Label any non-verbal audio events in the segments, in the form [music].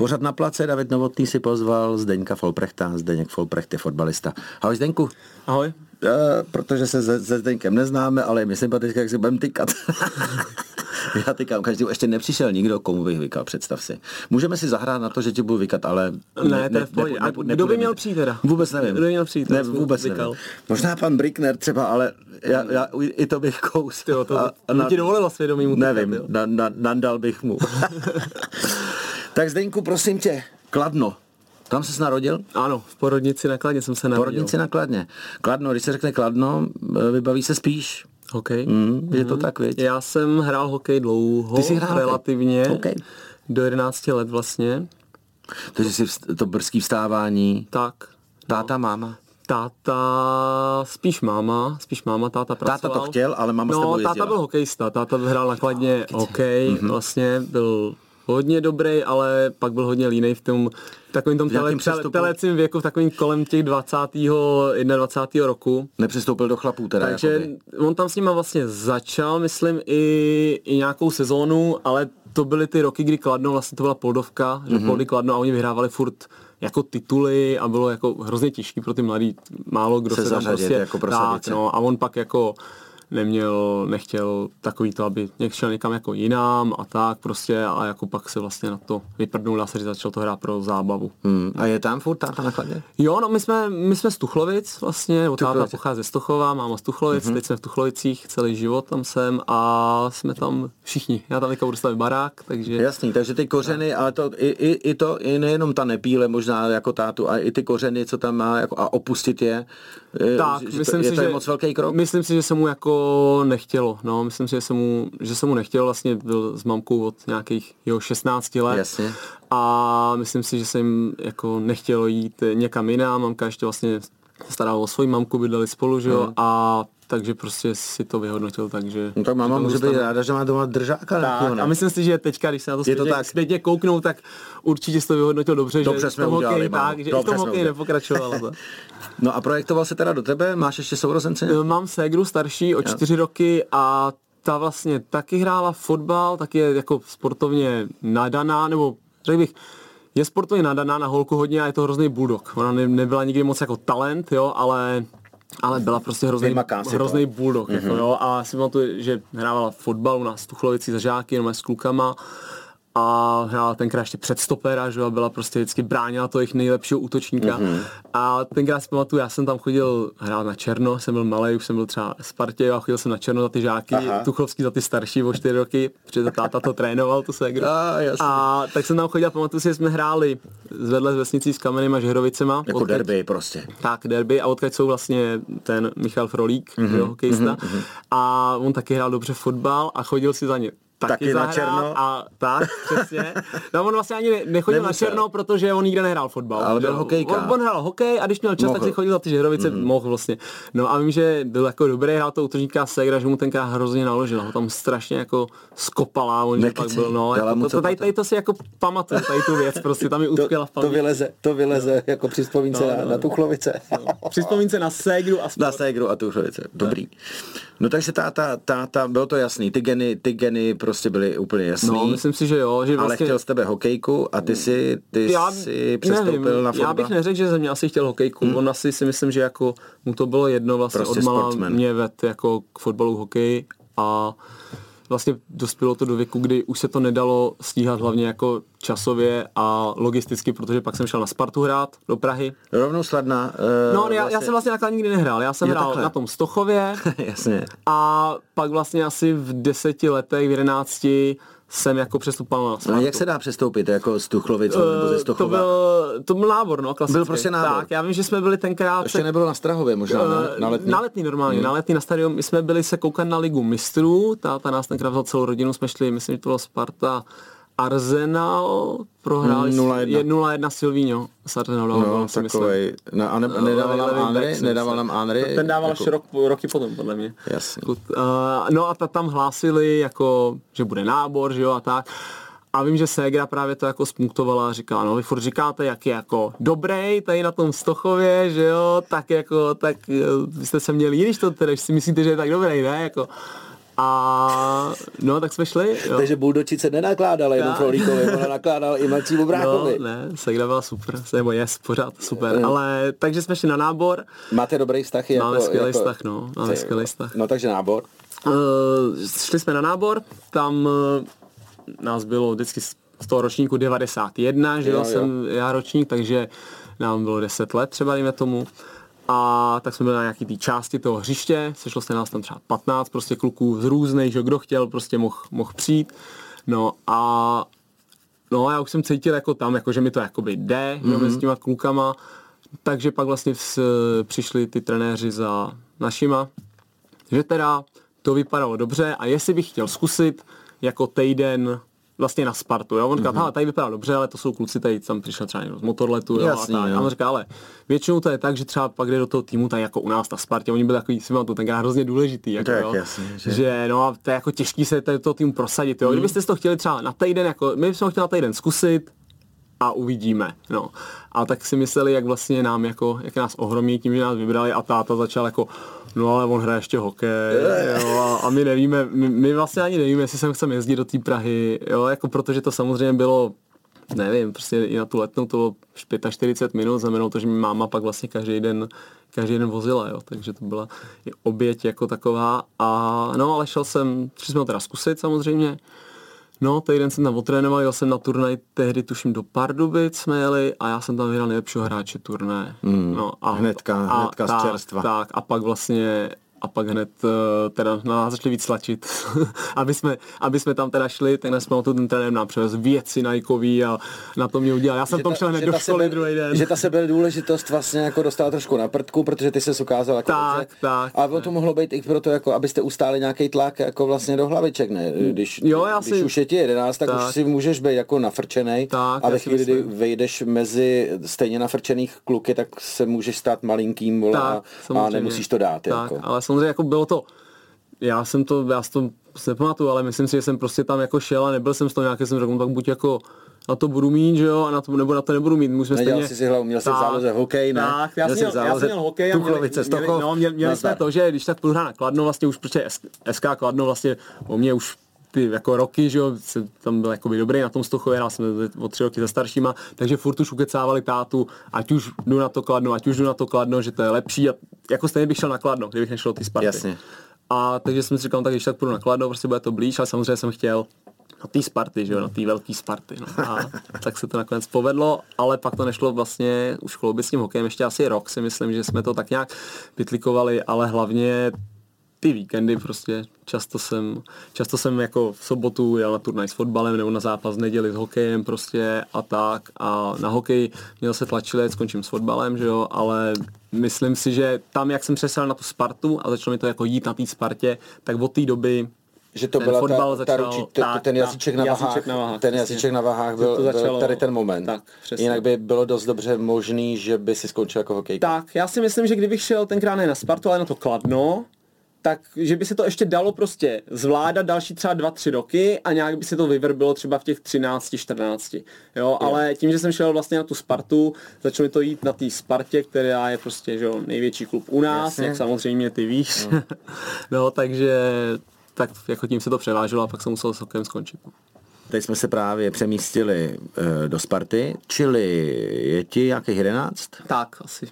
Pořad na place David Novotný si pozval Zdeňka Folprechta. Zdeněk Folprecht je fotbalista. Ahoj Zdeňku. Ahoj. Uh, protože se se, se Zdeňkem neznáme, ale je mi sympatické, jak si budeme tykat. [laughs] Já tykám každý, ještě nepřišel nikdo, komu bych vykal, představ si. Můžeme si zahrát na to, že ti budu vykat, ale... Ne, to je v pohodě. A kdo by měl přijít teda? Vůbec nevím. Kdo by měl přijít? Ne, vůbec nevím. vykal. Možná pan Brickner třeba, ale já, já i to bych kous. Tyjo, to, A- to ti dovolilo svědomí mu Nevím, na, na, nandal bych mu. [laughs] tak Zdeňku, prosím tě, Kladno. Tam se narodil? Ano, v porodnici na Kladně jsem se narodil. Porodnici na Kladně. Kladno, když se řekne Kladno, e, vybaví se spíš. Hokej. Mm, je to tak, viď? Já jsem hrál hokej dlouho, Ty jsi hrál relativně, Hokej. do 11 let vlastně. Takže si vst- to brzký vstávání. Tak, Táta, máma. táta, spíš máma, spíš máma, táta pracoval. to chtěl, ale máma s no, tebou táta jezdila. byl hokejista, táta hrál na Kladně hokej, Mhm. vlastně byl hodně dobrý, ale pak byl hodně línej v tom takovým tom tele, tele, přestupu? telecím věku, v takovým kolem těch 20. 21. roku. Nepřistoupil do chlapů teda. Takže jakoby. on tam s nima vlastně začal, myslím, i, i nějakou sezónu, ale to byly ty roky, kdy Kladno, vlastně to byla Poldovka, že Mhm. mm-hmm. Poldy Kladno a oni vyhrávali furt jako tituly a bylo jako hrozně těžký pro ty mladý, málo kdo Se se, tam zařadit, prostě, jako prosadit tak, no, a on pak jako neměl, nechtěl takový to, aby někdo šel někam jako jinam a tak prostě a jako pak se vlastně na to vyprdnul, dá se říct, začal to hrát pro zábavu. Hmm. A je tam furt táta na Kladně? Jo, no my jsme, my jsme z Tuchlovic vlastně, nebo táta pochází z Tuchova, máma z Tuchlovic, Mhm. mm-hmm. teď jsme v Tuchlovicích, celý život tam jsem a jsme tam všichni. Já tam teďka budu stavit barák, takže... Jasný, takže ty kořeny, ale to i, i, i to, i nejenom ta nepíle možná jako tátu, ale i ty kořeny, co tam má, jako, a opustit je, Tak, že myslím to, je si, to že, je moc velký krok? Myslím si, že se mu jako nechtělo, no, myslím si, že se mu, že se mu nechtělo, vlastně byl s mamkou od nějakých jeho 16 let. Jasně. A myslím si, že se jim jako nechtělo jít někam jinam, mamka ještě vlastně starala o svoji mamku, bydleli spolu, že jo, Mhm. a takže prostě si to vyhodnotil, takže... No tak máma že může být ráda, že má doma držáka. Tak, ne? a myslím si, že teďka, když se na to Je to zpětně, tak? zpětně kouknou, tak určitě jsi to vyhodnotil dobře, Dobře že jsme v tom udělali, hokeji tak, že i v Dobře tom hokeji nepokračovalo. [laughs] No a projektoval se teda do tebe? Máš ještě sourozence? Mám ségru starší o čtyři roky a ta vlastně taky hrála fotbal, taky je jako sportovně nadaná, nebo řekl bych, je sportovně nadaná na holku hodně a je to hrozný bulldog. Ona ne, nebyla nikdy moc jako talent, jo, ale ale byla prostě hrozný, hrozný bulldog. Mm-hmm. Jako, jo, a si pamatuju, že hrávala fotbal u nás Tuchlovici za žáky, jenom s klukama a hrála tenkrát ještě před stopera, že byla prostě vždycky bránila to jejich nejlepšího útočníka. Mhm. Mm-hmm. A tenkrát si pamatuju, já jsem tam chodil hrát na černo, jsem byl malý, už jsem byl třeba Spartě a chodil jsem na černo za ty žáky, Aha. Tuchovský za ty starší o čtyři roky, protože táta to trénoval, tu segru. [laughs] A, jasně. a tak jsem tam chodil, a pamatuju si, že jsme hráli zvedle z vesnicí s Kamenem a Žehrovicema. Jako odkud- derby prostě. tak, derby a odkud jsou vlastně ten Michal Frolík, Mhm, mm-hmm, jo, hokejista. Mm-hmm. A on taky hrál dobře fotbal a chodil si za ně taky, Taky na černo. A tak, přesně. No on vlastně ani ne- nechodil Nemusel. na černo, protože on nikde nehrál fotbal. Ale byl hokejka. On, on, hrál hokej a když měl čas, Mohl. tak si chodil za ty žehrovice, mm-hmm. mohl vlastně. No a vím, že byl jako dobrý, hrál to útočníka Segra, že mu tenkrát hrozně naložil, ho tam strašně jako skopala, on že pak byl, no, jako, to, to, tady, tady, to si jako pamatuju, tady tu věc, prostě tam mi utkvěla v paměti. vyleze, to vyleze jako při vzpomínce No, no, no. Tuchlovice. Při vzpomínce na Segru a Na sport. Ségru a Tuchlovice. Dobrý. No takže táta, táta, bylo to jasný. Ty geny, ty geny prostě byly úplně jasný. No, myslím si, že jo, že ale vlastně... chtěl z tebe hokejku a ty si, ty já si přestoupil nevím, na fotbal. Já bych neřekl, že ze mě asi chtěl hokejku. Hmm. On asi si myslím, že jako mu to bylo jedno vlastně Prostě od mala sportsman. mě ved jako k fotbalu hokej a vlastně dospělo to do věku, kdy už se to nedalo stíhat hlavně jako časově a logisticky, protože pak jsem šel na Spartu hrát do Prahy. Rovnou sladná. Uh, No, já, já jsem vlastně takhle nikdy nehrál. Já jsem Jo, hrál takhle. na tom Stochově [laughs] Jasně. a pak vlastně asi v deseti letech, v jedenácti jsem jako přestupoval na Spartu. jak se dá přestoupit jako z Tuchlovic nebo ze Eh, to Stochova? byl, to byl nábor, no, klasický. Byl prostě nábor. Tak, já vím, že jsme byli tenkrát... Ještě nebylo na Strahově možná, ne? Eh, Na letní. Na letní normálně, hmm. na letní na stadion. My jsme byli se koukat na ligu mistrů, táta nás tenkrát vzal celou rodinu, jsme šli, myslím, že to bylo Sparta Arsenal, prohráli Mm, 0-1. 0-1 Silvíňo s Arsenalem. No, takovej. No, a ne, No, nedával nám Andry? Nedával nám Andry? Ten dával jako, až rok, roky potom, podle mě. Jasně. Uh, no a ta tam hlásili, jako, že bude nábor, že jo, a tak. A vím, že Segra právě to jako spunktovala a říkala, no vy furt říkáte, jak je jako dobrý tady na tom Stochově, že jo, tak jako, tak eh, vy jste se měli, když to teda, když si myslíte, že je tak dobrý, ne, jako. A no, tak jsme šli. Jo. Takže Buldočice nenakládala jenom Frolíkovi, ona nakládala i Macímu Bráchovi. No, ne, Segra byla super, nebo je pořád super, mm. ale takže jsme šli na nábor. Máte dobrý vztah? Máme jako, skvělý jako, vztah, no, máme skvělý vztah. No takže nábor. Uh, šli jsme na nábor, tam uh, nás bylo vždycky z toho ročníku 91, že jo, jo, jsem já ročník, takže nám bylo 10 let třeba, dejme tomu. A tak jsme byli na nějaký té části toho hřiště, sešlo se nás tam třeba 15 prostě kluků z různých, že kdo chtěl, prostě mohl moh přijít. No a no já už jsem cítil jako tam, jako že mi to jakoby jde, mm-hmm. s těma klukama. Takže pak vlastně vs, přišli ty trenéři za našima, že teda to vypadalo dobře a jestli bych chtěl zkusit jako týden vlastně na Spartu. Jo? On říká, mm-hmm. tady vypadá dobře, ale to jsou kluci, tady tam přišel třeba někdo z motorletu. Jo? Jasný, a, tak. Jo. a on říká, ale většinou to je tak, že třeba pak jde do toho týmu, tak jako u nás na Spartě, oni byli takový, si to ten hrozně důležitý. Jako, tak, jo? Jasný, že... že... no a to je jako těžký se do toho týmu prosadit. Jo? Mm. Kdybyste to chtěli třeba na týden, jako my bychom chtěli na týden zkusit, a uvidíme. No. A tak si mysleli, jak vlastně nám, jako, jak nás ohromí tím, že nás vybrali a táta začal jako, no ale on hraje ještě hokej, jo, a, a, my nevíme, my, my, vlastně ani nevíme, jestli sem chceme jezdit do té Prahy, jo, jako protože to samozřejmě bylo nevím, prostě i na tu letnou to bylo 45 minut, znamenalo to, že mi máma pak vlastně každý den, každý den vozila, jo, takže to byla i oběť jako taková. A no, ale šel jsem, šli jsme to teda zkusit samozřejmě, No, týden jsem tam otrénoval, jel jsem na turnaj, tehdy tuším do Pardubic jsme jeli a já jsem tam vyhrál nejlepšího hráče turné. Mm, no, a, hnedka, hnedka a, z čerstva. Tak, a pak vlastně a pak hned uh, teda na nás začali víc tlačit, [laughs] aby, jsme, aby jsme tam teda šli, ten jsme ten trenér nám převez věci Nikeový a na to mě udělal. Já jsem tam šel hned do školy sebe, druhý den. Že ta sebe důležitost vlastně jako dostala trošku na prdku, protože ty se ukázal jako tak, dobře. tak. A to mohlo být i proto, jako, abyste ustáli nějaký tlak jako vlastně do hlaviček, ne? Když, jo, já když si... už je ti jedenáct, tak, tak, už si můžeš být jako nafrčený tak, a ve chvíli, kdy vejdeš mezi stejně nafrčených kluky, tak se můžeš stát malinkým vole, tak, a, a nemusíš to dát. Tak, jako. ale samozřejmě jako bylo to, já jsem to, já si to nepamatuju, ale myslím si, že jsem prostě tam jako šel a nebyl jsem z toho nějaký, jsem řekl, no tak buď jako na to budu mít, že jo, a na to, nebo na to nebudu mít. Musíme Nedělal stejně... jsi si hlavu, měl jsi v záloze hokej, ne? Tak, já, jsem měl, já jsem měl hokej a měli, měli, no, měli, měli jsme to, že když tak půjdu hrát na Kladno, vlastně už protože SK Kladno vlastně o mě už ty jako roky, že jo, jsem tam byl jakoby dobrý na tom Stochově, já jsem o tři roky za staršíma, takže furt už ukecávali tátu, ať už jdu na to kladno, ať už jdu na to kladno, že to je lepší a jako stejně bych šel na kladno, kdybych nešel ty Sparty. Jasně. A takže jsem si říkal, tak když tak půjdu na kladno, prostě bude to blíž, ale samozřejmě jsem chtěl na té Sparty, že jo, na té velké Sparty. No. A [laughs] tak se to nakonec povedlo, ale pak to nešlo vlastně už klouby s tím hokejem ještě asi rok si myslím, že jsme to tak nějak pytlikovali, ale hlavně ty víkendy prostě často jsem, často jsem jako v sobotu jel na turnaj s fotbalem nebo na zápas v neděli s hokejem prostě a tak a na hokej měl se tlačit, skončím s fotbalem, že jo, ale myslím si, že tam, jak jsem přesel na tu Spartu a začalo mi to jako jít na té Spartě, tak od té doby že to ten byla ta, začal, ta ruči, t- tak, ten jazyček, na, jazyček na váhách. Ten jazyček na váhách byl, to začalo, byl tady ten moment. Tak, Jinak by bylo dost dobře možný, že by si skončil jako hokej. Tak, já si myslím, že kdybych šel tenkrát ne na Spartu, ale na to Kladno, tak že by se to ještě dalo prostě zvládat další třeba dva, tři roky a nějak by se to vyvrbilo třeba v těch 13, 14. Jo, jo. ale tím, že jsem šel vlastně na tu Spartu, začalo mi to jít na té Spartě, která je prostě že jo, největší klub u nás, Jasně. jak samozřejmě ty víš. No. [laughs] no, takže tak jako tím se to převáželo a pak jsem musel s hokejem skončit. No. Teď jsme se právě přemístili e, do Sparty, čili je ti nějakých 11? Tak, asi.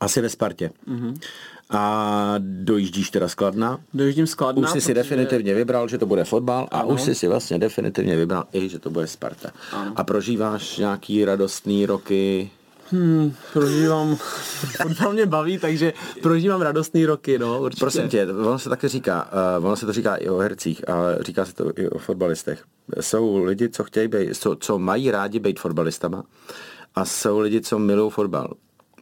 Asi ve Spartě. Mm-hmm. A dojíždíš teda skladna? Dojíždím skladna. Už jsi si definitivně vybral, že to bude fotbal a ano. už jsi si vlastně definitivně vybral i, že to bude Sparta. Ano. A prožíváš nějaký radostný roky Hmm, prožívám, [laughs] fotbal mě baví, takže prožívám radostné roky, no, určitě. Prosím tě, ono se také říká, uh, ono se to říká i o hercích, ale říká se to i o fotbalistech. Jsou lidi, co chtějí být, co, co mají rádi být fotbalistama a jsou lidi, co milují fotbal.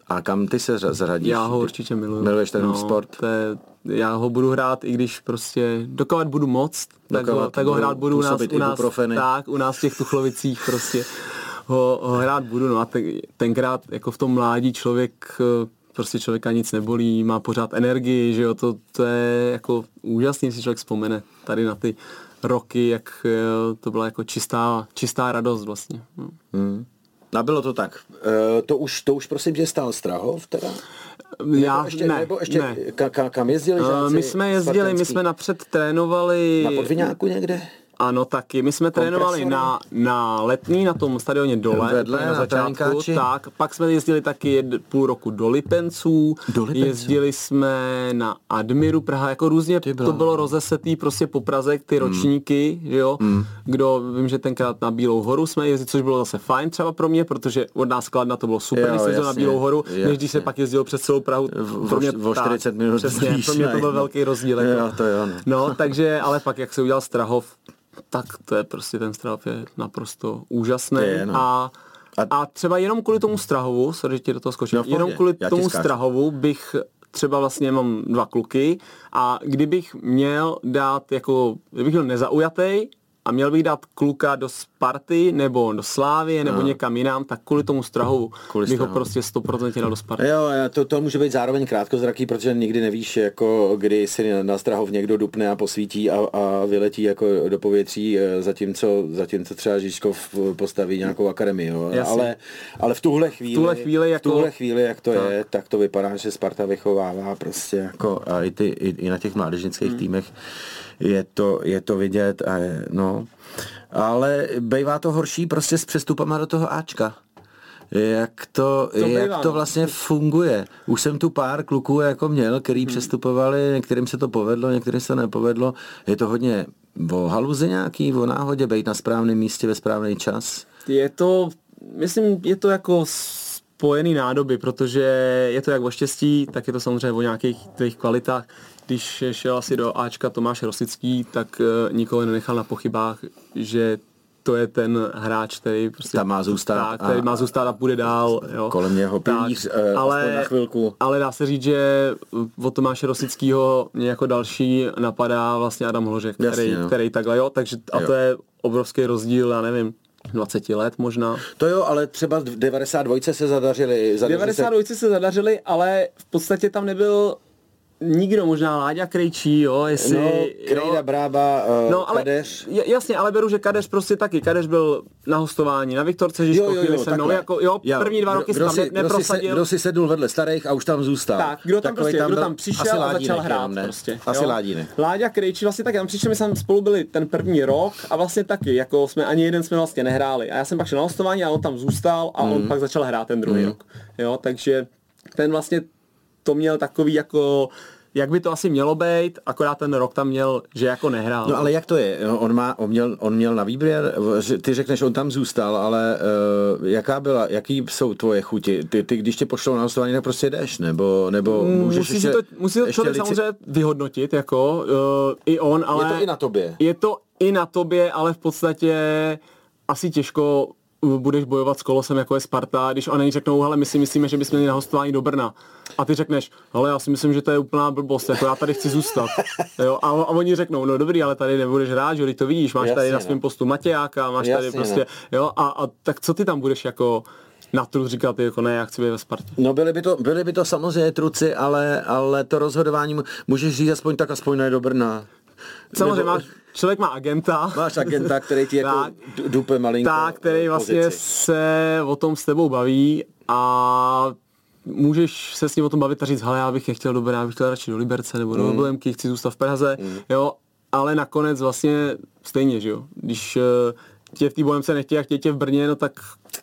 A kam ty se zařadíš? Já ho určitě miluji. Miluješ ten no, sport? To je, já ho budu hrát, i když prostě, dokávat budu moc, tak, ho, tak ho hrát budu u nás, u nás, tak, u nás v těch tuchlovicích prostě ho, ho hrát budu, no a ten, tenkrát jako v tom mládí člověk prostě člověka nic nebolí, má pořád energii, že jo, to, to je jako úžasný, si člověk vzpomene tady na ty roky, jak to byla jako čistá, čistá radost vlastně. No. Hmm. A bylo to tak. E, to, už, to už prosím tě stál Strahov teda? Já, nebo ještě, ne, nebo ještě ne. Ka, ka, kam jezdili žáci? Uh, my jsme jezdili, spartanský? my jsme napřed trénovali... Na Podviňáku někde? Ano, taky. My jsme trénovali na, na letní, na tom stadioně dole, Vedle, na, na začátku, tak. Pak jsme jezdili taky jed, půl roku do Lipenců, do Lipenců. jezdili jsme na Admiru Praha, jako různě to bylo rozesetý prostě po Praze, ty hmm. ročníky, že jo, mm. kdo, vím, že tenkrát na Bílou horu jsme jezdili, což bylo zase fajn třeba pro mě, protože od nás Kladna to bylo super, když jsem na Bílou horu, jasně. než když se pak jezdil přes celou Prahu. Pro mě, o 40 tak, minut přesně, pro mě to byl velký rozdíl. Jako. Jo, to jo, no. no, takže, ale pak jak se udělal Strahov, tak to je prostě ten Strahov je naprosto úžasný je, no. a a třeba jenom kvůli tomu Strahovu, sorry, že ti do toho skočím, no, jenom kvůli tomu Strahovu bych třeba vlastně mám dva kluky a kdybych měl dát jako, kdybych byl nezaujatý a měl bych dát kluka do Sparty nebo do Slávy nebo no. někam jinam, tak kvůli tomu strahu kvůli bych strahu. ho prostě 100% dal do Sparty. Jo, to, to může být zároveň krátkozraký, protože nikdy nevíš, jako kdy si na strahov někdo dupne a posvítí a, a vyletí jako do povětří, eh, zatímco, zatímco třeba Žižkov postaví nějakou akademii. Jo. Ale, ale v tuhle chvíli, v tuhle chvíli, jako... v tuhle chvíli jak to tak. je, tak to vypadá, že Sparta vychovává prostě jako a i, ty, i, i na těch mládežnických hmm. týmech je to, je to vidět a je, no. Ale bývá to horší prostě s přestupama do toho Ačka. Jak to, to jak bývá, to no. vlastně funguje. Už jsem tu pár kluků jako měl, který hmm. přestupovali, některým se to povedlo, některým se to nepovedlo. Je to hodně o haluze nějaký, o náhodě, být na správném místě ve správný čas? Je to, myslím, je to jako spojený nádoby, protože je to jak o štěstí, tak je to samozřejmě o nějakých tvých kvalitách když šel asi do Ačka Tomáš Rosický, tak uh, nikoho nenechal na pochybách, že to je ten hráč, který prostě Tam má zůstat, tak, který a, má zůstat a půjde dál. Jo. Kolem něho pilíř, uh, ale, na chvilku. Ale dá se říct, že od Tomáše Rosického mě jako další napadá vlastně Adam Hložek, který, Jasně, no. který takhle, jo, takže a jo. to je obrovský rozdíl, já nevím, 20 let možná. To jo, ale třeba v 92 se zadařili. zadařili 92 se... se zadařili, ale v podstatě tam nebyl nikdo, možná Láďa Krejčí, jo, jestli... No, Krejda, jo. Brába, uh, no, ale, Kadeř. Jasně, ale beru, že Kadeř prostě taky. Kadeř byl na hostování, na Viktorce Žižko, jo, jo, jo, se mnou, jako, jo, jo, první dva roky kdo, si, tam neprosadil. Kdo si, sednul vedle starých a už tam zůstal. Tak, kdo tam, prostě, tam, kdo tam přišel a začal hrát ne? prostě. Asi jo. Ládínek. Láďa Krejčí vlastně taky, tam přišli, my jsme spolu byli ten první rok a vlastně taky, jako jsme ani jeden jsme vlastně nehráli. A já jsem pak šel na hostování a on tam zůstal a on mhm. pak začal hrát ten druhý mhm. rok. Jo, takže ten vlastně to měl takový jako jak by to asi mělo být, akorát ten rok tam měl, že jako nehrál. No ale jak to je? On, má, on, měl, on měl na výběr, ty řekneš, on tam zůstal, ale uh, jaká byla, jaký jsou tvoje chuti? Ty, ty když tě pošlou na hostování, tak prostě jdeš, nebo, nebo mm, můžeš musí ještě, to, musí to člověk lici... samozřejmě vyhodnotit, jako uh, i on, ale... Je to i na tobě. Je to i na tobě, ale v podstatě asi těžko budeš bojovat s kolosem, jako je Sparta, když oni řeknou, ale my si myslíme, že bychom měli na hostování do Brna. A ty řekneš, ale já si myslím, že to je úplná blbost, jako já tady chci zůstat. [laughs] Jo? A, a, oni řeknou, no dobrý, ale tady nebudeš hrát, že to vidíš, máš Jasně, tady na svém no. postu Matějáka, máš Jasně, tady prostě, no. jo, a, a, tak co ty tam budeš jako na trud říkat, jako ne, já chci být ve Spartě. No byly by to, byly by to samozřejmě truci, ale, ale to rozhodování můžeš říct aspoň tak, aspoň ne do Brna. Samozřejmě Nebo... máš, člověk má agenta. Máš agenta, který ti jako dupe malinko Tak, který vlastně pozici. se o tom s tebou baví a můžeš se s ním o tom bavit a říct, hele, já bych nechtěl do já bych chtěl radši do Liberce nebo do mm. Bohemky, chci zůstat v Praze, mm. jo, ale nakonec vlastně stejně, že jo, když uh, tě v té Bohemce nechtějí, jak tě, tě v Brně, no tak,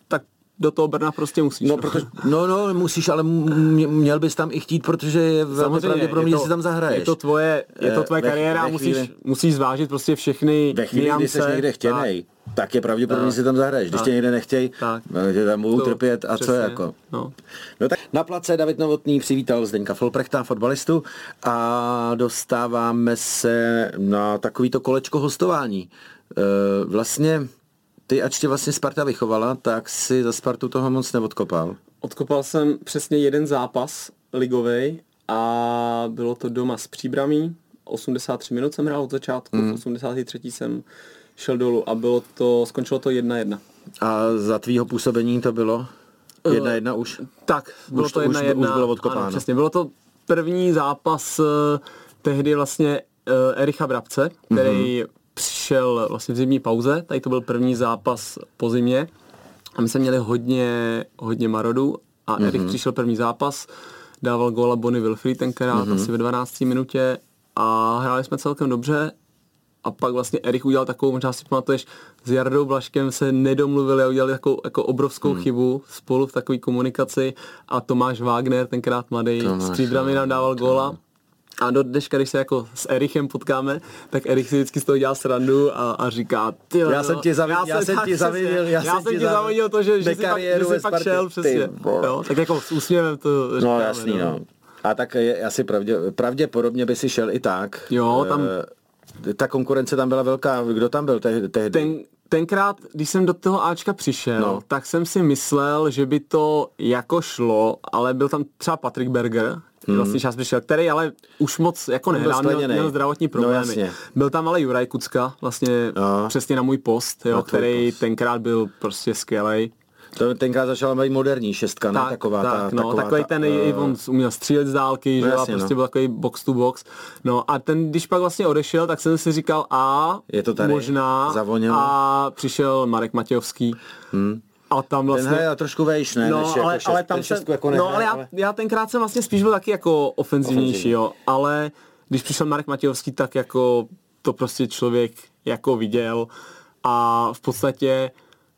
tak do toho Brna prostě musíš. No, protože, no, no, musíš, ale měl bys tam i chtít, protože je velmi pravděpodobně, že si tam zahraješ. Je to tvoje, je to tvoje ve, kariéra, ve chvíli, musíš, musíš zvážit prostě všechny Ve chvíli, niance, kdy jsi někde chtěnej, tak, tak je pravděpodobně, že si tam zahraješ. Když tak, tě někde nechtějí, tak, tě tam budou trpět a přesně, co jako. No. no. tak na place David Novotný přivítal Zdeňka Folprechta, fotbalistu a dostáváme se na takovýto kolečko hostování. E, vlastně ty, ač tě vlastně Sparta vychovala, tak si za Spartu toho moc neodkopal. Odkopal jsem přesně jeden zápas ligový a bylo to doma s příbramí. 83 minut jsem hrál od začátku, mm. 83 jsem šel dolů a bylo to, skončilo to 1-1. A za tvýho působení to bylo? 1-1 uh, už? Tak, bylo už, to 1-1. Už, už bylo odkopáno. Ano, přesně, bylo to první zápas uh, tehdy vlastně uh, Ericha Brabce, který mm-hmm přišel vlastně v zimní pauze, tady to byl první zápas po zimě a my jsme měli hodně, hodně marodů a mm-hmm. Erik přišel první zápas, dával góla Bonnie Wilfried tenkrát, mm-hmm. asi ve 12. minutě a hráli jsme celkem dobře a pak vlastně Erik udělal takovou, možná si pamatuješ, s Jardou Blaškem se nedomluvili a udělali takovou jako obrovskou hmm. chybu spolu v takové komunikaci a Tomáš Wagner, tenkrát mladý, s příbrami nám dával góla. A do dneška, když se jako s Erichem potkáme, tak Erich si vždycky z toho dělá srandu a, a říká, ty já jsem ti zavinil, já, jsem ti zavinil, já, já jsem ti zavinil to, že, že jsi pak, že jsi pak šel, přesně. jo, tak jako s úsměvem to říkáme, No jasný, no. no. A tak je, asi pravdě, pravděpodobně by si šel i tak. Jo, tam... E, ta konkurence tam byla velká. Kdo tam byl tehdy? Ten, tenkrát, když jsem do toho Ačka přišel, no. tak jsem si myslel, že by to jako šlo, ale byl tam třeba Patrick Berger, hmm. vlastně čas přišel, který ale už moc jako nehrál, měl, měl zdravotní no, problémy. No, byl tam ale Juraj Kucka, vlastně no. přesně na můj post, jo, na který post. tenkrát byl prostě skvělý. To tenkrát začala být moderní šestka, tak, ne? Taková tak, ta, no, taková takový ta, ten, uh, on uměl střílet z dálky, no, že jasně, prostě no. byl takový box to box. No a ten, když pak vlastně odešel, tak jsem si říkal, a je to tady, možná, Zavonělo. a přišel Marek Matějovský. Hmm a tam vlastně... Ten hraje trošku vejš, ne? No, než ale, jako šest, ale tam se, jako nehraje, no, ale já, ale... já tenkrát jsem vlastně spíš byl taky jako ofenzivnější, Ofenzivní. jo. Ale když přišel Marek Matějovský, tak jako to prostě člověk jako viděl a v podstatě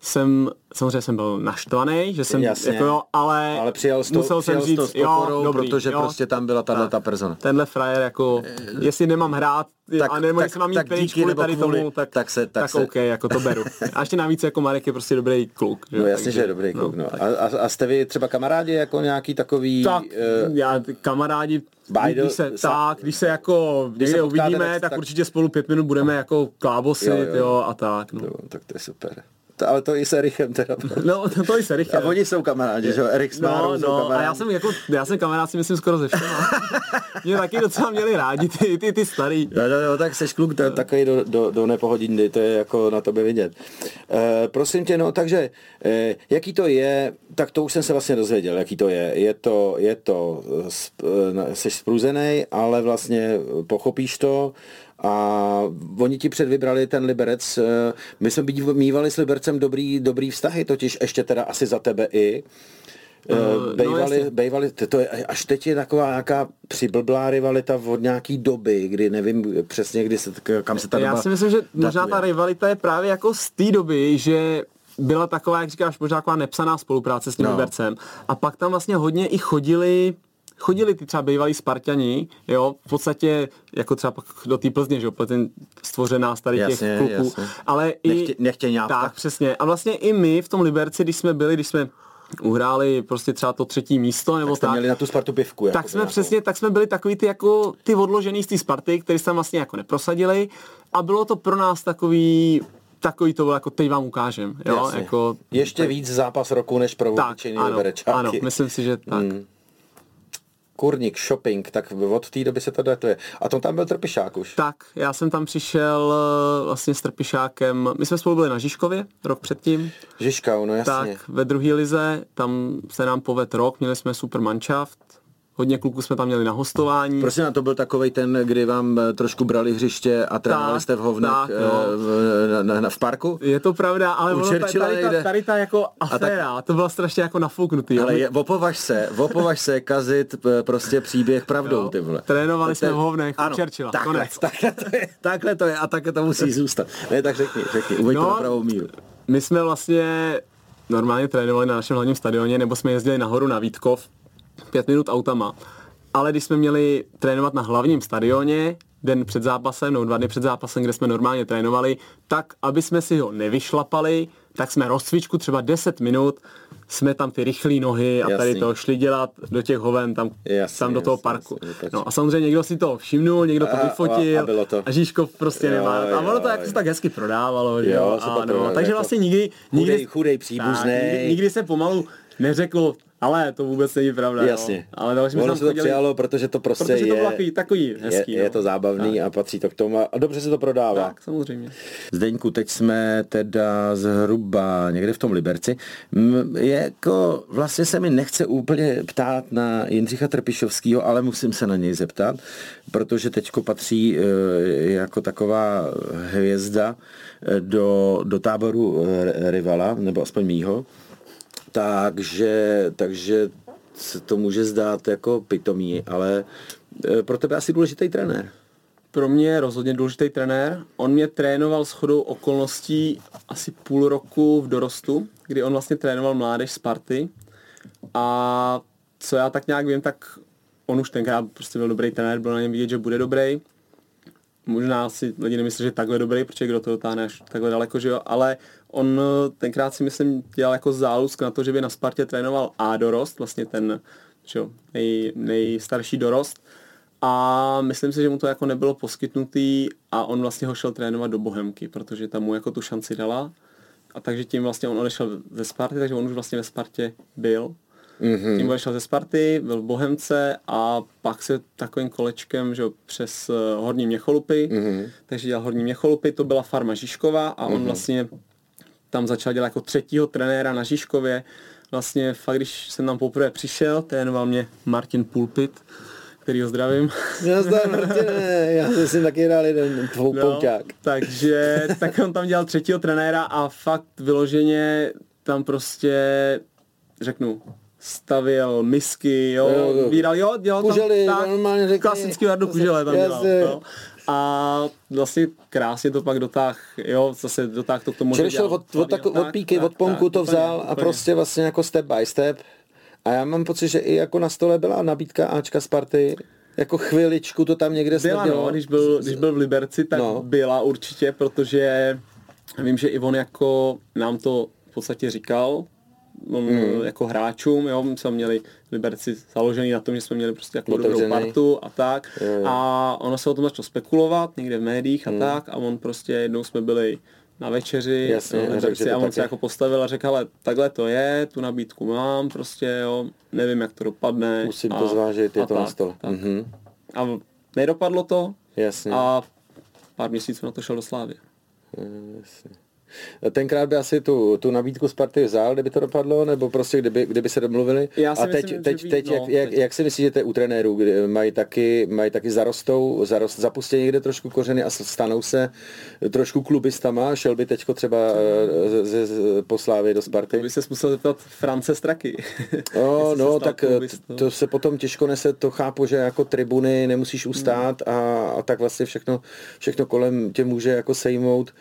jsem, samozřejmě jsem byl naštvaný, že jsem, Jasně, jako jo, ale, ale přijal to, musel přijal jsem říct, pokorou, jo, dobrý, protože jo, prostě tam byla tahle ta persona. Tenhle frajer, jako, jestli nemám hrát, tak, a nebo jestli mám mít pryč kvůli tady kvůli, tomu, tak, tak, se, tak, tak se... OK, jako to beru. A ještě navíc jako Marek je prostě dobrý kluk. Že? No jasně, Takže, že je dobrý no, kluk, no. no. A, a, jste vy třeba kamarádi jako nějaký takový... Tak, uh, já kamarádi, když se, tak, když se jako někde uvidíme, tak, tak, určitě spolu pět minut budeme jako klábosit, jo, jo, jo a tak. No. Jo, tak to je super ale to i s Erichem teda. No, to, to i s Erichem. A oni jsou kamarádi, že jo? Erik s no, no, kamarádi. A já jsem, jako, já jsem kamarád si myslím skoro ze všema. [laughs] Mě taky docela měli rádi, ty, ty, ty starý. Jo, jo, jo, tak seš kluk to, takový do, do, do nepohodiny, to je jako na tobě vidět. E, prosím tě, no takže, e, jaký to je, tak to už jsem se vlastně dozvěděl, jaký to je. Je to, je to, e, jsi spruzený, ale vlastně pochopíš to, a oni ti předvybrali ten Liberec. Eh, my jsme mývali s Libercem dobrý, dobrý vztahy, totiž ještě teda asi za tebe i. Uh, bejvali, no bejvali, to je, až teď je taková nějaká přiblblá rivalita od nějaký doby, kdy nevím přesně, kdy se, kam se ta Já si myslím, že možná ta rivalita je právě jako z té doby, že byla taková, jak říkáš, možná taková nepsaná spolupráce s tím no. Libercem. A pak tam vlastně hodně i chodili chodili ty třeba bývalí Spartani, jo, v podstatě jako třeba do té Plzně, že jo, ten stvořená starý těch kluků, jasně. ale i... Nechtě, Tak, přesně. A vlastně i my v tom Liberci, když jsme byli, když jsme uhráli prostě třeba to třetí místo, nebo tak. tak měli na tu Spartu pivku. Jako tak jsme přesně, tak jsme byli takový ty jako ty odložený z té Sparty, který jsme vlastně jako neprosadili a bylo to pro nás takový takový to bylo jako teď vám ukážem. Jo? Jako, Ještě víc zápas roku než pro tak, ano, ano, myslím si, že tak. Hmm. Kurník, shopping, tak od té doby se to datuje. A to tam byl Trpišák už. Tak, já jsem tam přišel eh, vlastně s Trpišákem. My jsme spolu byli na Žižkově rok předtím. Žižka, no jasně. Tak, ve druhé lize, tam se nám poved rok, měli jsme super manšaft, Hodně kluků jsme tam měli na hostování. Prosím, na to byl takový ten, kdy vám eh, trošku brali hřiště a trénovali jste v hovnech tak, no. v, na, na, v parku? Je to pravda, ale ono, tady, tady, ta, tady ta jako aféra, tak, to byla strašně jako nafouknutý. Ale je, opovaž se, opovaž se kazit prostě příběh pravdou, jo. ty vole. Trénovali jsme v hovnech ano, u Churchilla, takhle, konec. Takhle to, je, takhle to je a takhle to musí zůstat. Ne, tak řekni, řekni, uveď no, to na pravou míru. My jsme vlastně normálně trénovali na našem hlavním stadioně, nebo jsme jezdili nahoru na Vítkov, pět minut autama. Ale když jsme měli trénovat na hlavním stadioně, den před zápasem, nebo dva dny před zápasem, kde jsme normálně trénovali, tak aby jsme si ho nevyšlapali, tak jsme rozcvičku třeba 10 minut, jsme tam ty rychlé nohy a jasný. tady to šli dělat do těch hoven tam, jasný, tam do toho jasný, parku. Jasný, no a samozřejmě někdo si to všimnul, někdo to vyfotil a, a, to. a Žižkov prostě jo, nemá. A ono to jako se tak hezky prodávalo. Jo, jo? A, no, takže jako vlastně nikdy, nikdy, chudej, chudej příbuzný. Nikdy, nikdy, se pomalu neřekl, ale to vůbec není pravda. Jasně. Jo. Ale další ono se to chodili, přijalo, protože to prostě protože je, to bylo takový, takový hezký. Je, je to zábavný tak. a patří to k tomu a dobře se to prodává. Tak, samozřejmě. Zdeňku, teď jsme teda zhruba někde v tom Liberci. Je jako, vlastně se mi nechce úplně ptát na Jindřicha Trpišovského, ale musím se na něj zeptat, protože teďko patří e, jako taková hvězda e, do, do táboru e, rivala, nebo aspoň mýho takže, takže se to může zdát jako pitomí, ale e, pro tebe asi důležitý trenér. Pro mě je rozhodně důležitý trenér. On mě trénoval s chodou okolností asi půl roku v dorostu, kdy on vlastně trénoval mládež Sparty. A co já tak nějak vím, tak on už tenkrát prostě byl dobrý trenér, byl na něm vidět, že bude dobrý. Možná si lidi nemyslí, že takhle dobrý, protože kdo to dotáhne až takhle daleko, že jo, ale on tenkrát si myslím dělal jako zálusk na to, že by na Spartě trénoval A dorost, vlastně ten že jo, nej, nejstarší dorost. A myslím si, že mu to jako nebylo poskytnutý a on vlastně ho šel trénovat do Bohemky, protože tam mu jako tu šanci dala. A takže tím vlastně on odešel ze Sparty, takže on už vlastně ve Spartě byl Mm-hmm. Tím odešel ze Sparty, byl v Bohemce a pak se takovým kolečkem že přes uh, Horní Měcholupy, mm-hmm. takže dělal Horní Měcholupy, to byla farma Žižkova a on mm-hmm. vlastně tam začal dělat jako třetího trenéra na Žižkově. Vlastně fakt, když jsem tam poprvé přišel, trénoval mě Martin Pulpit, který ho zdravím. [laughs] Já zdravím, Martine, já jsem taky hrál jeden tvou no, pouťák. Takže [laughs] tak on tam dělal třetího trenéra a fakt vyloženě tam prostě řeknu, stavěl misky, jo, jo, jo. víral, jo, dělal Kuželi, tam tak, normálně řekni, klasický Jardu Kužele tam dělal, jo. A vlastně krásně to pak dotáh, jo, zase dotáh to k tomu, že šel od, od, tak, od píky, tak, od ponku tak, to vzal úplně, a prostě vlastně jako step by step. A já mám pocit, že i jako na stole byla nabídka Ačka Sparty, jako chviličku to tam někde byla, no, když byl, když byl v Liberci, tak no. byla určitě, protože vím, že Ivon jako nám to v podstatě říkal, mm. jako hráčům, jo, my jsme měli Liberci založený na tom, že jsme měli prostě jako dobrou partu a tak. Je, je. A ono se o tom začalo spekulovat někde v médiích a mm. tak a on prostě jednou jsme byli na večeři Jasně, jo, řekl, a on se jako postavil a řekl, ale takhle to je, tu nabídku mám, prostě jo, nevím, jak to dopadne. Musím a, to zvážit, je to tak, na stole. Tak. Mm-hmm. A nedopadlo to Jasně. a pár měsíců na to šel do Slávy. Jasně. Tenkrát by asi tu, tu nabídku Sparty vzal, kdyby to dopadlo, nebo prostě kdyby, kdyby se domluvili. Já si a teď, myslím, teď, by, teď, no, jak, jak, jak, si myslíš, že to je u trenérů, kdy mají taky, mají taky zarostou, zarost, zapustí někde trošku kořeny a stanou se trošku klubistama, šel by teďko třeba eh, ze, z, poslávy do Sparty? To by se musel zeptat France Straky. [laughs] no, [laughs] no, tak eh, to se potom těžko nese, to chápu, že jako tribuny nemusíš ustát hmm. a, a tak vlastně všechno, všechno kolem tě může jako sejmout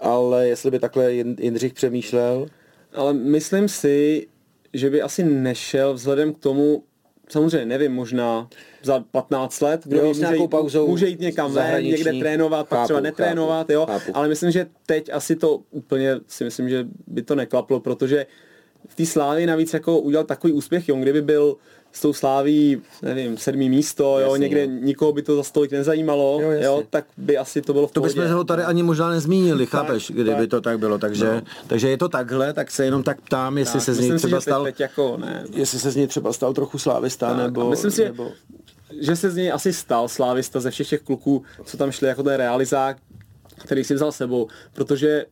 ale jestli by takhle Jindřich přemýšlel? Ale myslím si, že by asi nešel vzhledem k tomu, samozřejmě nevím, možná za 15 let, kdo jo, může, jít, pauzou může jít někam ven, někde trénovat, pak třeba netrénovat, chápu, jo, chápu. ale myslím, že teď asi to úplně si myslím, že by to neklaplo, protože v té slávě navíc jako udělal takový úspěch, jo, kdyby byl s tou sláví, nevím, sedmý místo, Jasně, jo, někde jo. nikoho by to za stolik nezajímalo, jo, jo, tak by asi to bylo v To bychom ho tady ani možná nezmínili, tak, chápeš, kdyby tak. to tak bylo, takže, no. takže je to takhle, tak se jenom tak ptám, jestli tak, se z něj třeba si, stal, teď jako, ne. jestli se z něj třeba stal trochu slávista, tak, nebo... myslím si, nebo... že se z něj asi stal slávista ze všech těch kluků, co tam šli jako ten realizák, který si vzal sebou, protože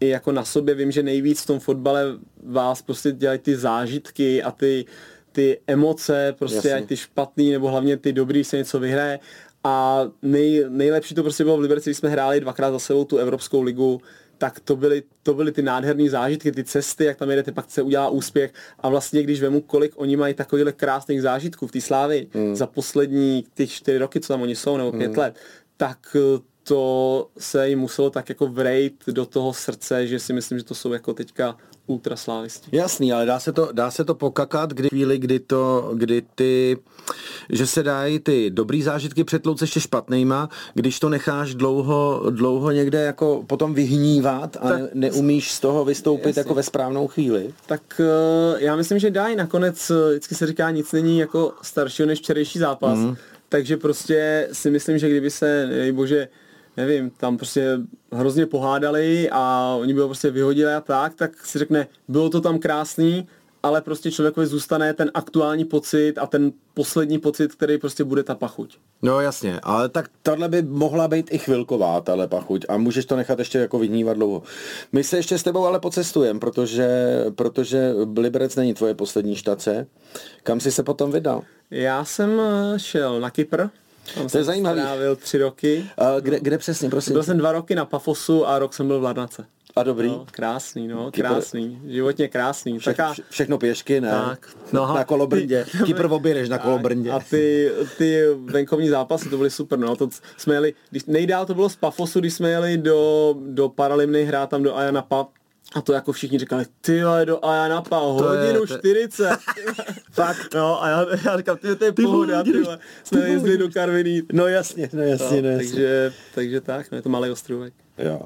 i jako na sobě vím, že nejvíc v tom fotbale vás prostě dělají ty zážitky a ty, ty emoce, prostě Jasně. ať ty špatný nebo hlavně ty dobrý se něco vyhraje. A nej, nejlepší to prostě bylo v Liberci, když jsme hráli dvakrát za sebou tu Evropskou ligu, tak to byly, to byly ty nádherné zážitky, ty cesty, jak tam jedete, pak se udělá úspěch. A vlastně, když vemu, kolik oni mají takovýchhle krásných zážitků v té slávy mm. za poslední ty čtyři roky, co tam oni jsou, nebo pět mm. let, tak to se jim muselo tak jako vrejt do toho srdce, že si myslím, že to jsou jako teďka ultraslávisti. Jasný, ale dá se to, dá se to pokakat, kdy chvíli, kdy to, kdy ty, že se dají ty dobrý zážitky přetlouct ještě špatnýma, když to necháš dlouho, dlouho někde jako potom vyhnívat a tak, neumíš z toho vystoupit jasný. jako ve správnou chvíli. Tak uh, já myslím, že dají. Nakonec uh, vždycky se říká, nic není jako staršího než včerejší zápas. Mm. Takže prostě si myslím, že kdyby se, bože, nevím, tam prostě hrozně pohádali a oni by ho prostě vyhodili a tak, tak si řekne, bylo to tam krásný, ale prostě člověkovi zůstane ten aktuální pocit a ten poslední pocit, který prostě bude ta pachuť. No jasně, ale tak tohle by mohla být i chvilková, tahle pachuť a můžeš to nechat ještě jako vyhnívat dlouho. My se ještě s tebou ale pocestujeme, protože, protože Liberec není tvoje poslední štace. Kam jsi se potom vydal? Já jsem eh, šel na Kypr, tam to je zajímavý. Strávil tři roky. Uh, kde, kde přesně, prosím? Byl jsem dva roky na Pafosu a rok jsem byl v Larnace. A dobrý. No, krásný, no, krásný. Životně krásný. Vše, Taká... všechno pěšky, ne? Tak. No, na kolobrndě. Ty, Kýpr oběreš na kolobrndě. A ty, ty venkovní zápasy, to byly super, no. To jsme jeli, když nejdál to bylo z Pafosu, když jsme jeli do, do Paralimny hrát tam do Ayanapa, a to jako všichni říkali, ty do a já napal hodinu to je, 40. [laughs] Fakt. No a já, já říkám, ty to je ty pohoda, ty jsme jezdili do Karviní. No jasně, no jasně, no, no jasně. Takže, takže tak, no je to malý ostrovek. Jo.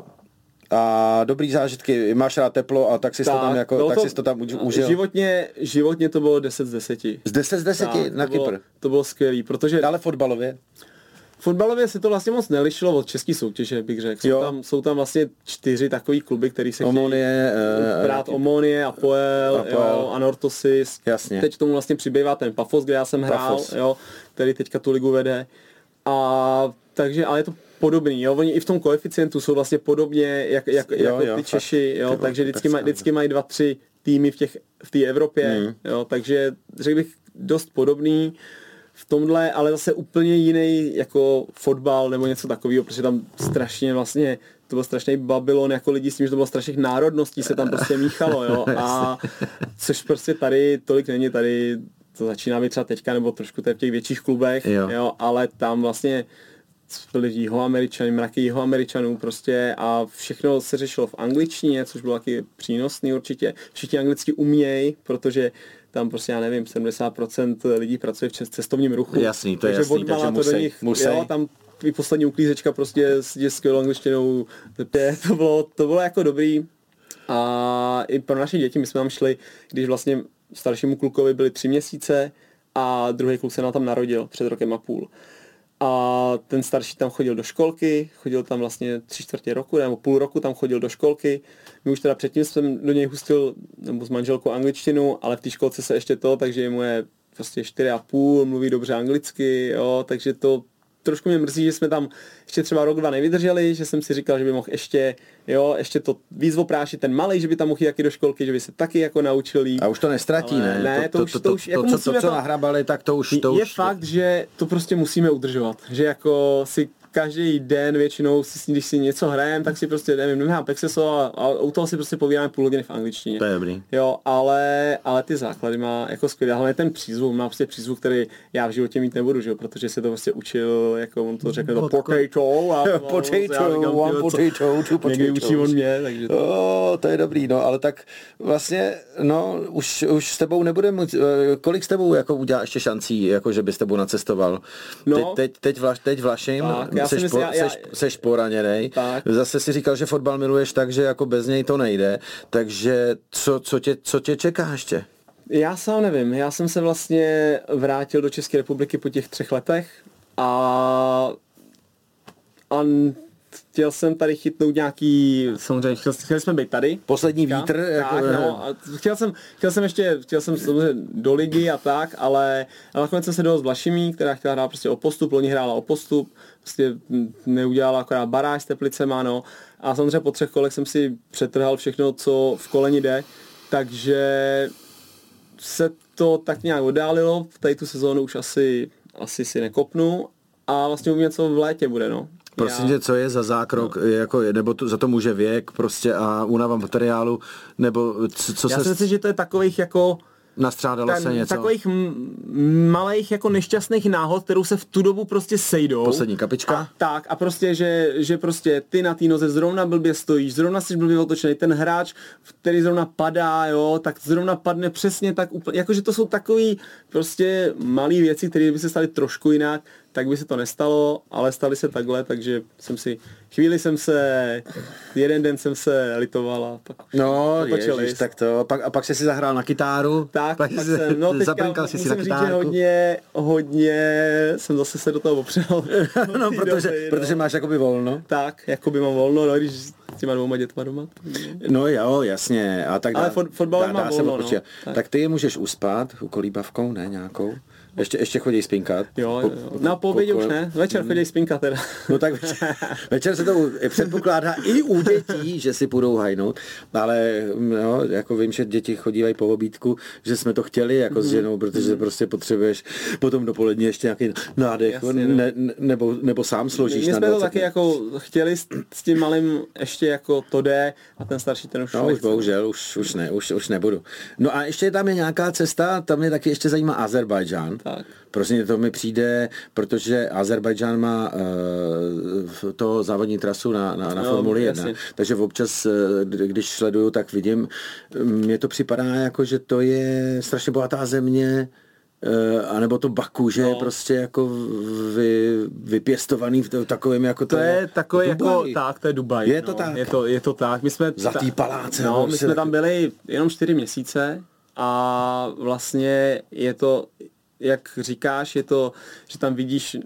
A dobrý zážitky, máš rád teplo a tak si tak, to tam jako, tak to, si to tam užil. Životně, životně to bylo 10 z 10. Z 10 z 10 tak, na to Kypr. Bylo, to bylo skvělý, protože... Dále fotbalově? Fotbalově se to vlastně moc nelišilo od české soutěže, bych řekl. Jsou tam, jsou tam vlastně čtyři takový kluby, který se Omonie, chtějí brát uh, Omonie, Apoel, Apoel. Jo, Anortosis. Jasně. Teď tomu vlastně přibývá ten Pafos, kde já jsem Pafos. hrál, jo, který teďka tu ligu vede. A takže, ale je to podobný, jo, oni i v tom koeficientu jsou vlastně podobně jak, jak, jo, jako jo, ty Češi, jo, takže vždycky, maj, vždycky mají dva, tři týmy v těch v té Evropě, mm. jo, takže řekl bych dost podobný v tomhle, ale zase úplně jiný jako fotbal nebo něco takového, protože tam strašně vlastně to byl strašný Babylon jako lidi s tím, že to bylo strašných národností, se tam prostě míchalo, jo, [laughs] a což prostě tady tolik není, tady to začíná být třeba teďka, nebo trošku v těch větších klubech, jo. jo ale tam vlastně byli jihoameričany, mraky jihoameričanů prostě a všechno se řešilo v angličtině, což bylo taky přínosný určitě. Všichni anglicky umějí, protože tam prostě, já nevím, 70% lidí pracuje v cestovním ruchu. Jasný, to je takže jasný, takže musí, do nich, musí. Jo, tam i poslední uklízečka prostě s skvělou angličtinou, to bylo, to bylo jako dobrý. A i pro naše děti, my jsme tam šli, když vlastně staršímu klukovi byly tři měsíce a druhý kluk se nám tam narodil před rokem a půl. A ten starší tam chodil do školky, chodil tam vlastně tři čtvrtě roku, nebo půl roku tam chodil do školky. My už teda předtím jsem do něj hustil, nebo s manželkou angličtinu, ale v té školce se ještě to, takže mu je prostě čtyři a půl, mluví dobře anglicky, jo, takže to trošku mě mrzí, že jsme tam ještě třeba rok, dva nevydrželi, že jsem si říkal, že by mohl ještě, jo, ještě to víc oprášit ten malý, že by tam mohl jít taky do školky, že by se taky jako naučil A už to nestratí, ne? Ne, to, to, už, to, to, už, jako to, co, to, co nahrabali, tak to už, to je už... fakt, že to prostě musíme udržovat, že jako si každý den většinou, si, když si něco hrajem, tak si prostě, nevím, nemám Pexeso a, a u toho si prostě povídáme půl hodiny v angličtině. To je dobrý. Jo, ale, ale ty základy má jako skvělé, hlavně ten přízvuk, má prostě přízvuk, který já v životě mít nebudu, že jo, protože se to prostě učil, jako on to řekne, [laughs] to potato a, potato, one potato, two potato. učí on mě, takže to... Oh, to je dobrý, no, ale tak vlastně, no, už, už s tebou nebude moc, eh, kolik s tebou jako udělá ještě šancí, jako že by s tebou nacestoval? No, teď, teď, teď, vlaš, teď Vlašim, tak, já seš, myslím, po, já, já, seš, seš poraněnej. Tak. Zase si říkal, že fotbal miluješ tak, že jako bez něj to nejde. Takže co, co, tě, co tě čeká ještě? Já sám nevím. Já jsem se vlastně vrátil do České republiky po těch třech letech a, a chtěl jsem tady chytnout nějaký, samozřejmě chtěl, chtěli jsme být tady. Poslední vítr. Tak, jako, no, a chtěl jsem, chtěl jsem ještě, chtěl jsem samozřejmě do ligy a tak, ale, nakonec jsem se dal s Vlašimí, která chtěla hrát prostě o postup, loni hrála o postup, prostě neudělala akorát baráž s Teplicema, no. A samozřejmě po třech kolech jsem si přetrhal všechno, co v koleni jde, takže se to tak nějak oddálilo, v tady tu sezónu už asi, asi si nekopnu a vlastně uvidíme, co v létě bude, no. Prosím tě, co je za zákrok, no. jako, nebo to, za to může věk prostě a únava materiálu, nebo co, co Já se... Já si myslím, že to je takových jako Nastřádalo ten, se něco. Takových malých jako nešťastných náhod, kterou se v tu dobu prostě sejdou. Poslední kapička. A, tak a prostě, že, že prostě ty na té noze zrovna blbě stojíš, zrovna jsi blbě otočený, ten hráč, který zrovna padá, jo, tak zrovna padne přesně tak úplně, jakože to jsou takový prostě malé věci, které by se staly trošku jinak, tak by se to nestalo, ale stali se takhle, takže jsem si, chvíli jsem se, jeden den jsem se litoval a pak No, ježiš, tak to, a pak, a pak jsi si zahrál na kytáru. Tak, pak, pak jsem, no [laughs] teďka si si na říct, že hodně, hodně jsem zase se do toho opřel. [laughs] no, protože, doby, no. protože máš jakoby volno. Tak, jakoby mám volno, no, když s těma dvouma dětma doma. No jo, jasně. A tak Ale dá, fotbal má volno, no. Tak. tak ty je můžeš uspat kolíbavkou, ne nějakou? Ještě, ještě chodí spinkat. Jo, jo. Na po obědě už ne, večer chodí spinkat teda. [laughs] No tak večer, večer se to předpokládá i u dětí, že si půjdou hajnout, ale no, jako vím, že děti chodívají po obídku, že jsme to chtěli jako s mhm. ženou, protože mhm. prostě potřebuješ potom dopoledne ještě nějaký nádech, Jasně, no. ne, nebo, nebo sám složíš My jsme to taky jako chtěli s, s tím malým ještě jako to jde a ten starší ten už No už bohužel, už, už ne, už, už nebudu. No a ještě tam je nějaká cesta, tam mě taky ještě zajímá Azerbajdžán. Tak. Prostě to mi přijde, protože Azerbajdžán má uh, to závodní trasu na, na, na no, Formuli 1. Jasně. Takže občas, eh, když sleduju, tak vidím, mně to připadá jako, že to je strašně bohatá země, Uh, anebo to Baku, že no. je prostě jako vy, vypěstovaný v takovém jako to, to je takové jako, tak, to je Dubaj. Je to no, tak. Je to, je to tak. My jsme Zlatý ta, paláce. No, my jsme tam byli jenom čtyři měsíce a vlastně je to, jak říkáš, je to, že tam vidíš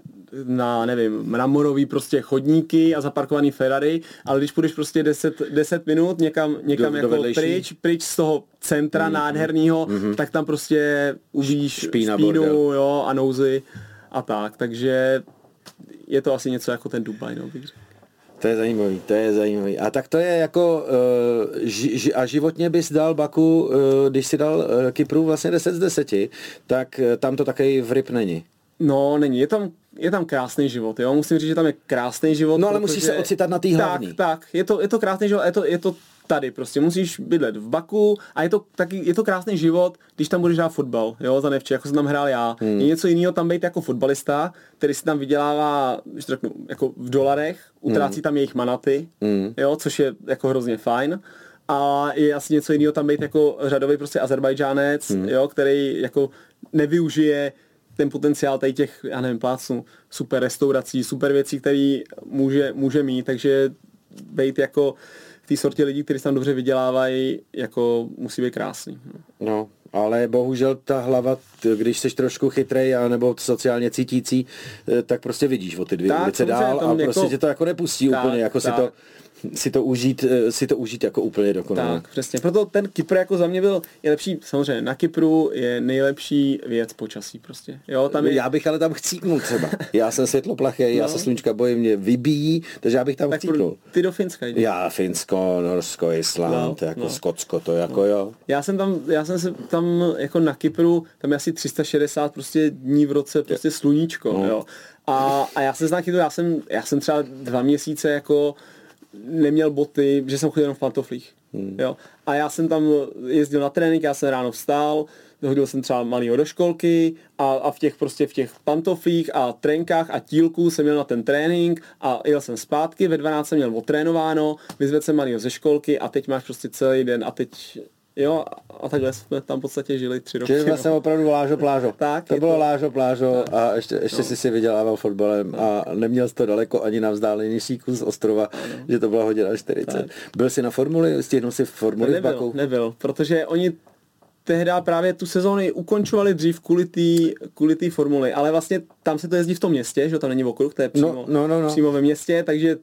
na, nevím, mramorový prostě chodníky a zaparkovaný Ferrari, ale když půjdeš prostě 10, 10 minut někam, někam do, jako do pryč, pryč z toho centra mm-hmm. nádherného, mm-hmm. tak tam prostě uvidíš Špína špínu jo, a nouzy a tak, takže je to asi něco jako ten Dubaj, no, bych řekl. To je zajímavý, to je zajímavý. A tak to je jako, uh, ži, ži, a životně bys dal Baku, uh, když si dal uh, Kypru vlastně 10 z 10, tak uh, tam to také v ryb není. No, není. Je tam, je tam krásný život, jo. Musím říct, že tam je krásný život. No, ale musíš se ocitat na té hlavní. Tak, tak. Je to, je to krásný život, je to, je to tady prostě. Musíš bydlet v Baku a je to, taky, je to krásný život, když tam budeš hrát fotbal, jo, za nevče, jako jsem tam hrál já. Hmm. Je něco jiného tam být jako fotbalista, který si tam vydělává, když to řeknu, jako v dolarech, utrácí hmm. tam jejich manaty, hmm. jo, což je jako hrozně fajn a je asi něco jiného tam být jako řadový prostě Azerbajdžánec, hmm. jo, který jako nevyužije ten potenciál tady těch, já nevím, plácnu, super restaurací, super věcí, které může, může mít, takže být jako té sortě lidí, kteří tam dobře vydělávají, jako musí být krásný. No, ale bohužel ta hlava, když jsi trošku chytrej a nebo sociálně cítící, eh, tak prostě vidíš o ty dvě ulice dál a prostě jako, tě to jako nepustí tak, úplně, jako tak. si to si to užít, eh, si to užít jako úplně dokonale. Tak, přesně. Proto ten Kypr jako za mě byl je lepší, samozřejmě na Kypru je nejlepší věc počasí prostě. Jo, tam je... Já bych ale tam chcípnul třeba. Já jsem světloplachý, no. já se sluníčka bojím, mě vybíjí, takže já bych tam tak chcípnul. Ty do Finska jde. Já Finsko, Norsko, Island, no, jako no. Skotsko, to jako no. jo. Já jsem tam, já jsem se tam jako na Kypru, tam je asi 360 prostě dní v roce prostě sluníčko, no. jo. A, a já se znám já jsem, já jsem třeba dva měsíce jako neměl boty, že jsem chodil jenom v pantoflích. Hmm. Jo. A já jsem tam jezdil na trénink, já jsem ráno vstál, hodil jsem třeba malýho do školky a, a v těch prostě v těch pantoflích a trenkách a tílku jsem měl na ten trénink a jel jsem zpátky, ve 12 jsem měl otrénováno, vyzvedl jsem malýho ze školky a teď máš prostě celý den a teď Jo, a takhle jsme tam v podstatě žili tři roky. Čili vlastně no. opravdu lážo plážo. Tak, to bylo to... lážo plážo tak. a ještě, ještě no. si si vydělával fotbalem no. a neměl jsi to daleko ani na vzdálenější kus ostrova, no. že to byla hodina 40. Tak. Byl jsi na formuli, stihnul si formuli nebyl, v Baku? Nebyl, protože oni tehdy právě tu sezónu ukončovali dřív kvůli té kvůli formuly, ale vlastně tam se to jezdí v tom městě, že tam není okruh, to je přímo, no, no, no, no. přímo ve městě, takže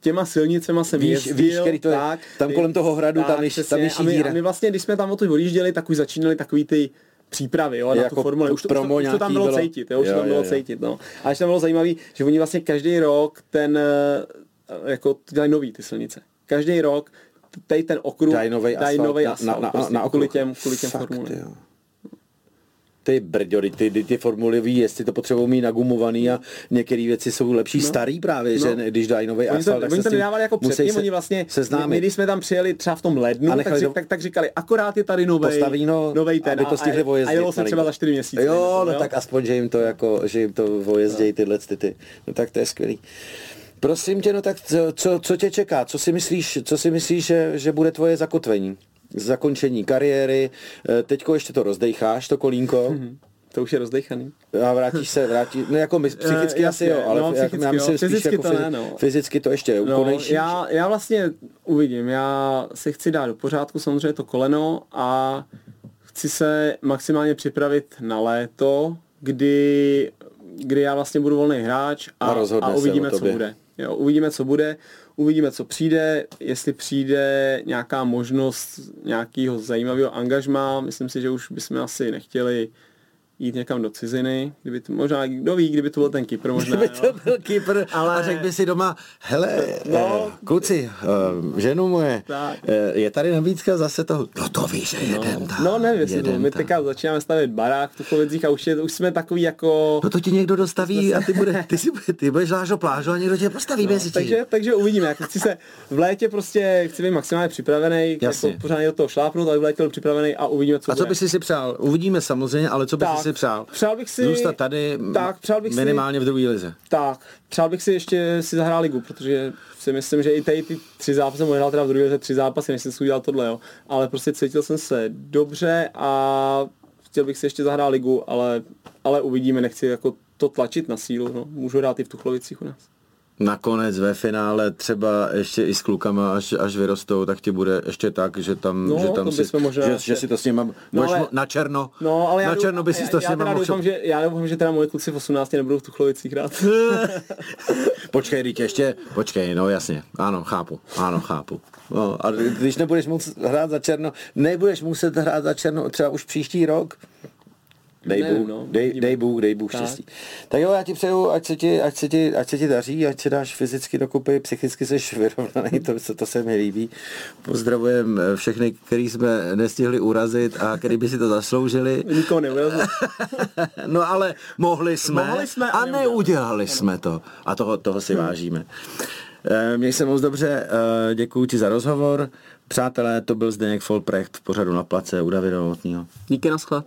těma silnicema jsem víš, jezdil, víš, který to je, tak, tam kolem toho hradu, tak, tam je, tam je a my, a my vlastně, když jsme tam o to odjížděli, tak už začínali takový ty přípravy jo, na jako tu formuli. Už to, už, to, už to tam bylo, bylo cítit, jo, už jo, to tam bylo jo, cítit. No. A ještě tam bylo zajímavé, že oni vlastně každý rok ten, eh, jako dělají nový ty silnice. Každý rok tady ten okruh dají nový asfalt, asfalt na, na, na, prostě, na okruh. kvůli těm, kvůli těm formulím ty brďory, ty, ty, ty formulový jestli to potřebují mít nagumovaný a některé věci jsou lepší no. starý právě, no. že když dají nový asfalt, to, tak oni to nedávali jako předtím, oni vlastně, seznámit. my, když jsme tam přijeli třeba v tom lednu, tak, do... tak, tak, říkali, akorát je tady nový, no, nový ten aby to stihli vojezdit. A jelo se třeba za 4 měsíce. Jo, no, tak aspoň, že jim to jako, že jim to vojezdějí tyhle ty, ty. No tak to je skvělý. Prosím tě, no tak co, co tě čeká? Co si myslíš, co si myslíš že, že bude tvoje zakotvení? Zakončení kariéry, eh, teďko ještě to rozdejcháš, to kolínko. Mm-hmm. [laughs] To už je rozdechaný. A vrátíš se, vrátíš, no jako my, eh, psychicky uh, asi jo, ale no, jak, já myslím spíš jako to ne, no. fyzicky to ještě no, úplnější. Já, já vlastně uvidím, já si chci dát do pořádku samozřejmě to koleno a chci se maximálně připravit na léto, kdy, kdy já vlastně budu volný hráč a, a, a uvidíme, co bude. Jo, uvidíme, co bude, uvidíme, co přijde, jestli přijde nějaká možnost nějakého zajímavého angažma, myslím si, že už bychom asi nechtěli jít někam do ciziny, kdyby to, možná, kdo ví, kdyby to byl ten Kypr možná. Kdyby to byl Kypr [laughs] ale... a řekl by si doma, hele, no, eh, kluci, eh, ženu moje, tak. Eh, je tady nabídka zase toho, no to víš, že no. jedem tam. No nevím, jestli to, my teďka začínáme stavět barák v Tuchovicích a už, je, už jsme takový jako... No to ti někdo dostaví a ty, bude, [laughs] ty, si, ty budeš do plážu a někdo tě postaví no, mezi takže, takže uvidíme, jako chci se v létě prostě, chci být maximálně připravený, jako pořádně do toho šlápnout, ale v létě byl připravený a uvidíme, co A co by si si přál? Uvidíme samozřejmě, ale co by si si přál? Přál bych si... Zůstat tady tak, přál bych minimálně si, v druhé lize. Tak, přál bych si ještě si zahrát ligu, protože si myslím, že i tady ty tři zápasy, jsem hrál teda v druhé lize tři zápasy, než jsem si udělal tohle, jo. Ale prostě cítil jsem se dobře a chtěl bych si ještě zahrát ligu, ale, ale uvidíme, nechci jako to tlačit na sílu, no. Můžu hrát i v Tuchlovicích u nás nakonec ve finále třeba ještě i s klukama, až, až vyrostou, tak ti bude ještě tak, že tam, no, že tam si, možná že, že, si to s nima, no, ale, na černo, no, ale na černo by si to s nima mohl. Doufám, že, já doufám, že teda moje kluci v 18 nebudou v Tuchlovicích hrát. [laughs] počkej, Rík, ještě, počkej, no jasně, ano, chápu, ano, chápu. No, a když nebudeš muset hrát za černo, nebudeš muset hrát za černo třeba už příští rok, Dej Bůh, no, dej, dej Bůh, dej Bůh štěstí. Tak. tak jo, já ti přeju, ať se ti, ať se ti, ať se ti daří, ať se dáš fyzicky dokupy, psychicky jsi vyrovnaný, to, to se mi líbí. Pozdravujem eh, všechny, který jsme nestihli urazit a který by si to zasloužili. [laughs] Nikoho neurazil. [laughs] no ale mohli jsme, mohli jsme a neudělali jsme to. A toho, toho si hmm. vážíme. Eh, měj se moc dobře, eh, děkuji ti za rozhovor. Přátelé, to byl Zdeněk Folprecht v pořadu na place u Davida Novotního. Díky, naschle.